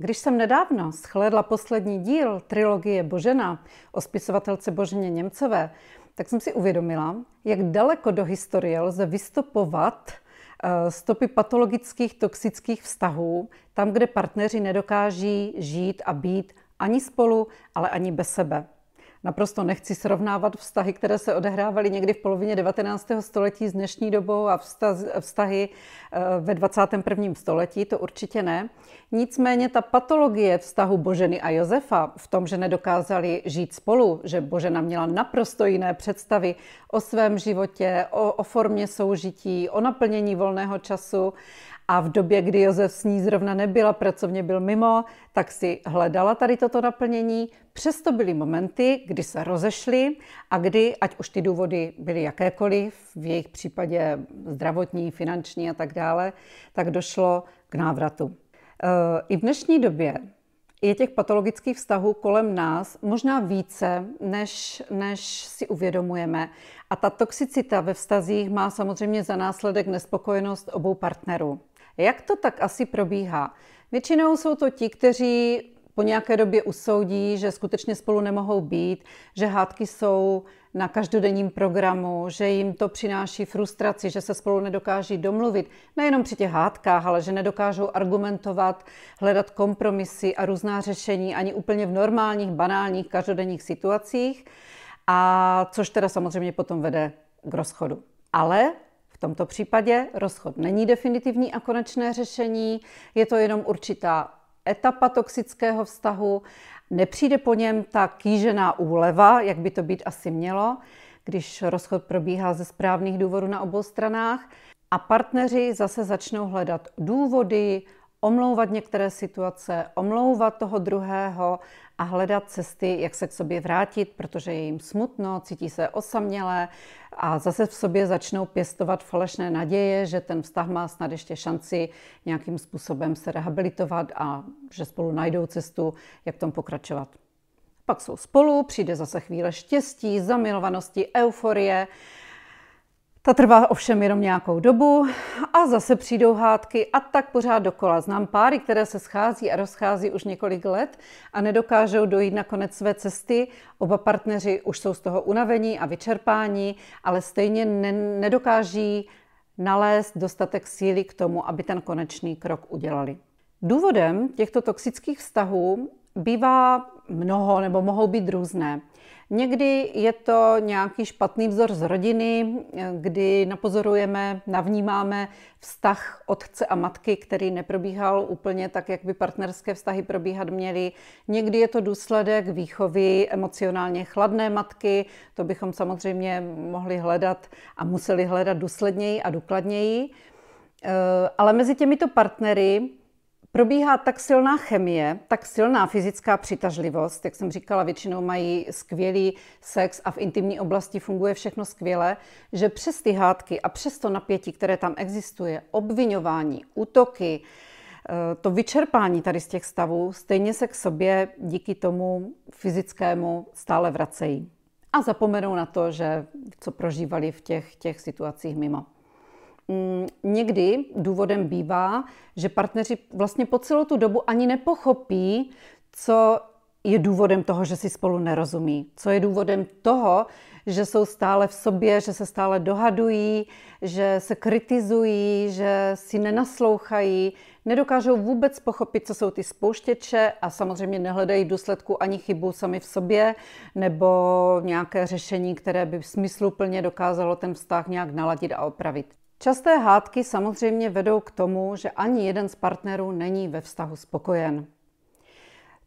Když jsem nedávno shlédla poslední díl trilogie Božena o spisovatelce Boženě Němcové, tak jsem si uvědomila, jak daleko do historie lze vystupovat eh, stopy patologických toxických vztahů, tam, kde partneři nedokáží žít a být ani spolu, ale ani bez sebe. Naprosto nechci srovnávat vztahy, které se odehrávaly někdy v polovině 19. století s dnešní dobou a vztahy eh, ve 21. století, to určitě ne. Nicméně ta patologie vztahu Boženy a Josefa v tom, že nedokázali žít spolu, že Božena měla naprosto jiné představy o svém životě, o, o formě soužití, o naplnění volného času a v době, kdy Josef s ní zrovna nebyla, pracovně byl mimo, tak si hledala tady toto naplnění. Přesto byly momenty, kdy se rozešly a kdy, ať už ty důvody byly jakékoliv, v jejich případě zdravotní, finanční a tak dále, tak došlo k návratu. E, I v dnešní době je těch patologických vztahů kolem nás možná více, než, než si uvědomujeme. A ta toxicita ve vztazích má samozřejmě za následek nespokojenost obou partnerů. Jak to tak asi probíhá? Většinou jsou to ti, kteří po nějaké době usoudí, že skutečně spolu nemohou být, že hádky jsou na každodenním programu, že jim to přináší frustraci, že se spolu nedokáží domluvit. Nejenom při těch hádkách, ale že nedokážou argumentovat, hledat kompromisy a různá řešení ani úplně v normálních, banálních, každodenních situacích. A což teda samozřejmě potom vede k rozchodu. Ale v tomto případě rozchod není definitivní a konečné řešení, je to jenom určitá etapa toxického vztahu, nepřijde po něm ta kýžená úleva, jak by to být asi mělo, když rozchod probíhá ze správných důvodů na obou stranách. A partneři zase začnou hledat důvody, omlouvat některé situace, omlouvat toho druhého a hledat cesty, jak se k sobě vrátit, protože je jim smutno, cítí se osamělé a zase v sobě začnou pěstovat falešné naděje, že ten vztah má snad ještě šanci nějakým způsobem se rehabilitovat a že spolu najdou cestu, jak tom pokračovat. Pak jsou spolu, přijde zase chvíle štěstí, zamilovanosti, euforie ta trvá ovšem jenom nějakou dobu a zase přijdou hádky a tak pořád dokola. Znám páry, které se schází a rozchází už několik let a nedokážou dojít na konec své cesty. Oba partneři už jsou z toho unavení a vyčerpání, ale stejně ne- nedokáží nalézt dostatek síly k tomu, aby ten konečný krok udělali. Důvodem těchto toxických vztahů bývá mnoho nebo mohou být různé. Někdy je to nějaký špatný vzor z rodiny, kdy napozorujeme, navnímáme vztah otce a matky, který neprobíhal úplně tak, jak by partnerské vztahy probíhat měly. Někdy je to důsledek výchovy emocionálně chladné matky, to bychom samozřejmě mohli hledat a museli hledat důsledněji a důkladněji. Eh, ale mezi těmito partnery probíhá tak silná chemie, tak silná fyzická přitažlivost, jak jsem říkala, většinou mají skvělý sex a v intimní oblasti funguje všechno skvěle, že přes ty hádky a přes to napětí, které tam existuje, obvinování, útoky, eh, to vyčerpání tady z těch stavů, stejně se k sobě díky tomu fyzickému stále vracejí. A zapomenou na to, že co prožívali v těch, těch situacích mimo. Mm, někdy důvodem bývá, že partneři vlastně po celou tu dobu ani nepochopí, co je důvodem toho, že si spolu nerozumí, co je důvodem toho, že jsou stále v sobě, že se stále dohadují, že se kritizují, že si nenaslouchají, nedokážou vůbec pochopit, co jsou ty spouštěče a samozřejmě nehledají důsledku ani chybu sami v sobě nebo nějaké řešení, které by smysluplně dokázalo ten vztah nějak naladit a opravit. Časté hádky samozřejmě vedou k tomu, že ani jeden z partnerů není ve vztahu spokojen.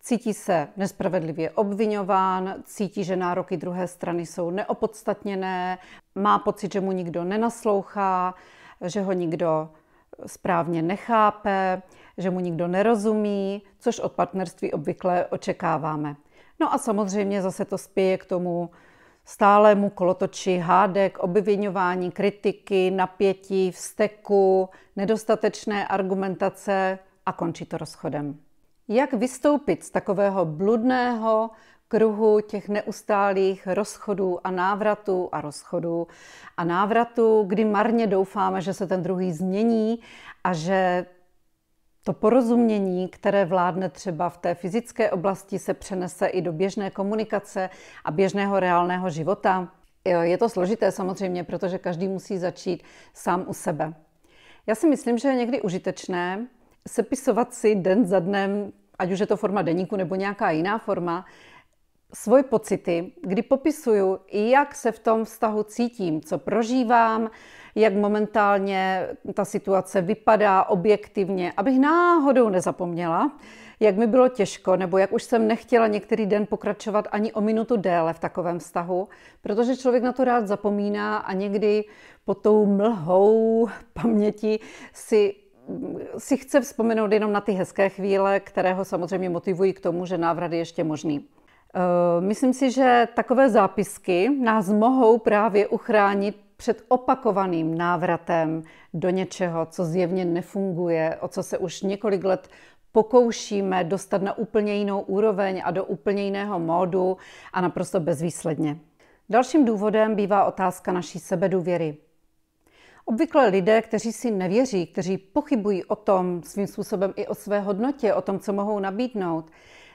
Cítí se nespravedlivě obvinován, cítí, že nároky druhé strany jsou neopodstatněné, má pocit, že mu nikdo nenaslouchá, že ho nikdo správně nechápe, že mu nikdo nerozumí, což od partnerství obvykle očekáváme. No a samozřejmě zase to spěje k tomu stálému kolotoči hádek, obvinování, kritiky, napětí, vzteku, nedostatečné argumentace a končí to rozchodem. Jak vystoupit z takového bludného kruhu těch neustálých rozchodů a návratů a rozchodů a návratů, kdy marně doufáme, že se ten druhý změní a že to porozumění, které vládne třeba v té fyzické oblasti, se přenese i do běžné komunikace a běžného reálného života. Je to složité samozřejmě, protože každý musí začít sám u sebe. Já si myslím, že je někdy užitečné sepisovat si den za dnem, ať už je to forma deníku nebo nějaká jiná forma, svoje pocity, kdy popisuju, jak se v tom vztahu cítím, co prožívám, jak momentálně ta situace vypadá objektivně, abych náhodou nezapomněla, jak mi bylo těžko, nebo jak už jsem nechtěla některý den pokračovat ani o minutu déle v takovém vztahu, protože člověk na to rád zapomíná a někdy pod tou mlhou paměti si si chce vzpomenout jenom na ty hezké chvíle, které ho samozřejmě motivují k tomu, že návrat je ještě možný. Eh, myslím si, že takové zápisky nás mohou právě uchránit před opakovaným návratem do něčeho, co zjevně nefunguje, o co se už několik let pokoušíme dostat na úplně jinou úroveň a do úplně jiného módu a naprosto bezvýsledně. Dalším důvodem bývá otázka naší sebedůvěry. Obvykle lidé, kteří si nevěří, kteří pochybují o tom svým způsobem i o své hodnotě, o tom, co mohou nabídnout,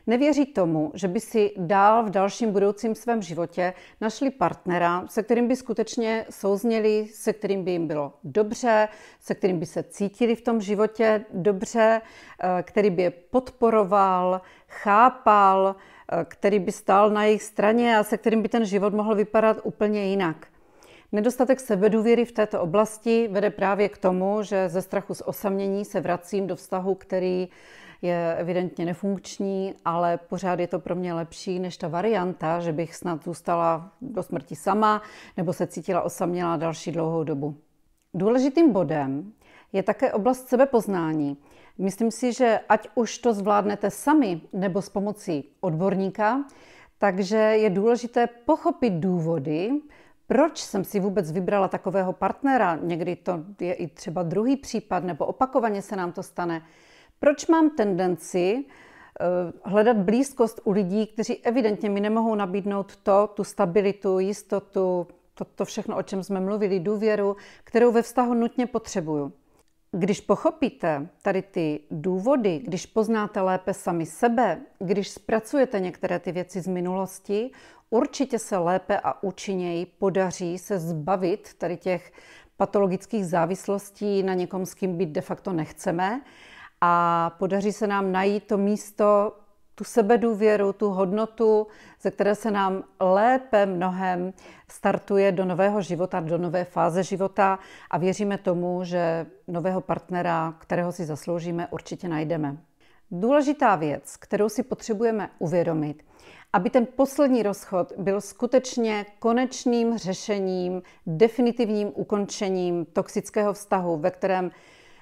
nevěří tomu, že by si dál v dalším budoucím svém životě našli partnera, se kterým by skutečně souzněli, se kterým by jim bylo dobře, se kterým by se cítili v tom životě dobře, eh, který by je podporoval, chápal, eh, který by stál na jejich straně a se kterým by ten život mohl vypadat úplně jinak. Nedostatek sebedůvěry v této oblasti vede právě k tomu, že ze strachu z osamění se vracím do vztahu, který je evidentně nefunkční, ale pořád je to pro mě lepší než ta varianta, že bych snad zůstala do smrti sama nebo se cítila osamělá další dlouhou dobu. Důležitým bodem je také oblast sebepoznání. Myslím si, že ať už to zvládnete sami nebo s pomocí odborníka, takže je důležité pochopit důvody, proč jsem si vůbec vybrala takového partnera. Někdy to je i třeba druhý případ, nebo opakovaně se nám to stane. Proč mám tendenci eh, hledat blízkost u lidí, kteří evidentně mi nemohou nabídnout to, tu stabilitu, jistotu, to, to všechno, o čem jsme mluvili, důvěru, kterou ve vztahu nutně potřebuju. Když pochopíte tady ty důvody, když poznáte lépe sami sebe, když zpracujete některé ty věci z minulosti, určitě se lépe a účinněji podaří se zbavit tady těch patologických závislostí na někom, s kým být de facto nechceme a podaří se nám najít to místo, tu sebedůvěru, tu hodnotu, ze které se nám lépe mnohem startuje do nového života, do nové fáze života a věříme tomu, že nového partnera, kterého si zasloužíme, určitě najdeme. Důležitá věc, kterou si potřebujeme uvědomit, aby ten poslední rozchod byl skutečně konečným řešením, definitivním ukončením toxického vztahu, ve kterém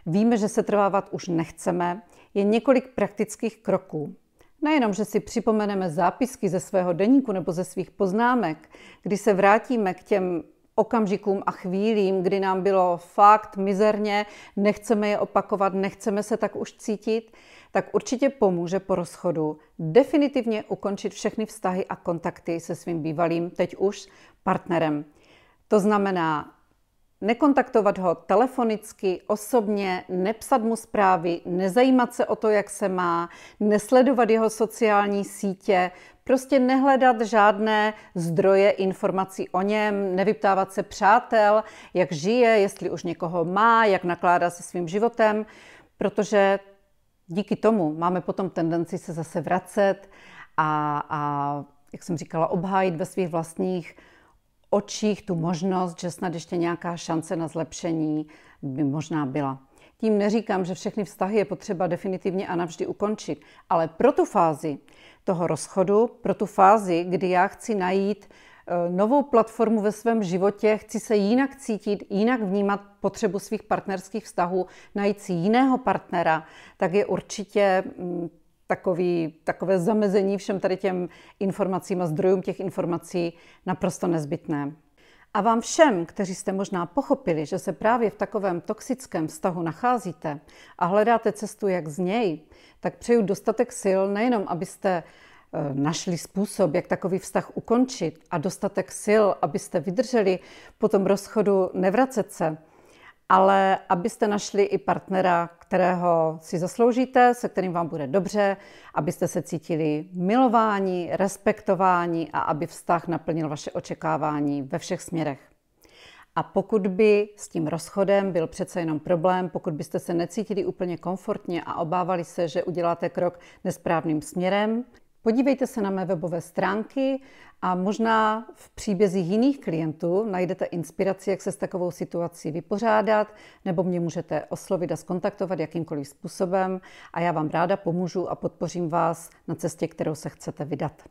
víme, že se trvávat už nechceme, je několik praktických kroků. Nejenom, že si připomeneme zápisky ze svého deníku nebo ze svých poznámek, kdy se vrátíme k těm okamžikům a chvílím, kdy nám bylo fakt mizerně, nechceme je opakovat, nechceme se tak už cítit, tak určitě pomůže po rozchodu definitivně ukončit všechny vztahy a kontakty se svým bývalým, teď už partnerem. To znamená nekontaktovat ho telefonicky, osobně, nepsat mu zprávy, nezajímat se o to, jak se má, nesledovat jeho sociální sítě, prostě nehledat žádné zdroje informací o něm, nevyptávat se přátel, jak žije, jestli už někoho má, jak nakládá se svým životem, protože díky tomu máme potom tendenci se zase vracet a, a jak jsem říkala, obhájit ve svých vlastních očích tu možnost, že snad ještě nějaká šance na zlepšení by možná byla. Tím neříkám, že všechny vztahy je potřeba definitivně a navždy ukončit, ale pro tu fázi toho rozchodu, pro tu fázi, kdy já chci najít eh, novou platformu ve svém životě, chci se jinak cítit, jinak vnímat potřebu svých partnerských vztahů, najít si jiného partnera, tak je určitě mm, takový, takové zamezení všem tady těm informacím a zdrojům těch informací naprosto nezbytné. A vám všem, kteří jste možná pochopili, že se právě v takovém toxickém vztahu nacházíte a hledáte cestu, jak z něj, tak přeju dostatek sil nejenom, abyste eh, našli způsob, jak takový vztah ukončit a dostatek sil, abyste vydrželi po tom rozchodu nevracet se, ale abyste našli i partnera, kterého si zasloužíte, se kterým vám bude dobře, abyste se cítili milování, respektování a aby vztah naplnil vaše očekávání ve všech směrech. A pokud by s tím rozchodem byl přece jenom problém, pokud byste se necítili úplně komfortně a obávali se, že uděláte krok nesprávným směrem, podívejte se na mé webové stránky a možná v příbězích jiných klientů najdete inspiraci, jak se s takovou situací vypořádat, nebo mě můžete oslovit a skontaktovat jakýmkoliv způsobem a já vám ráda pomůžu a podpořím vás na cestě, kterou se chcete vydat.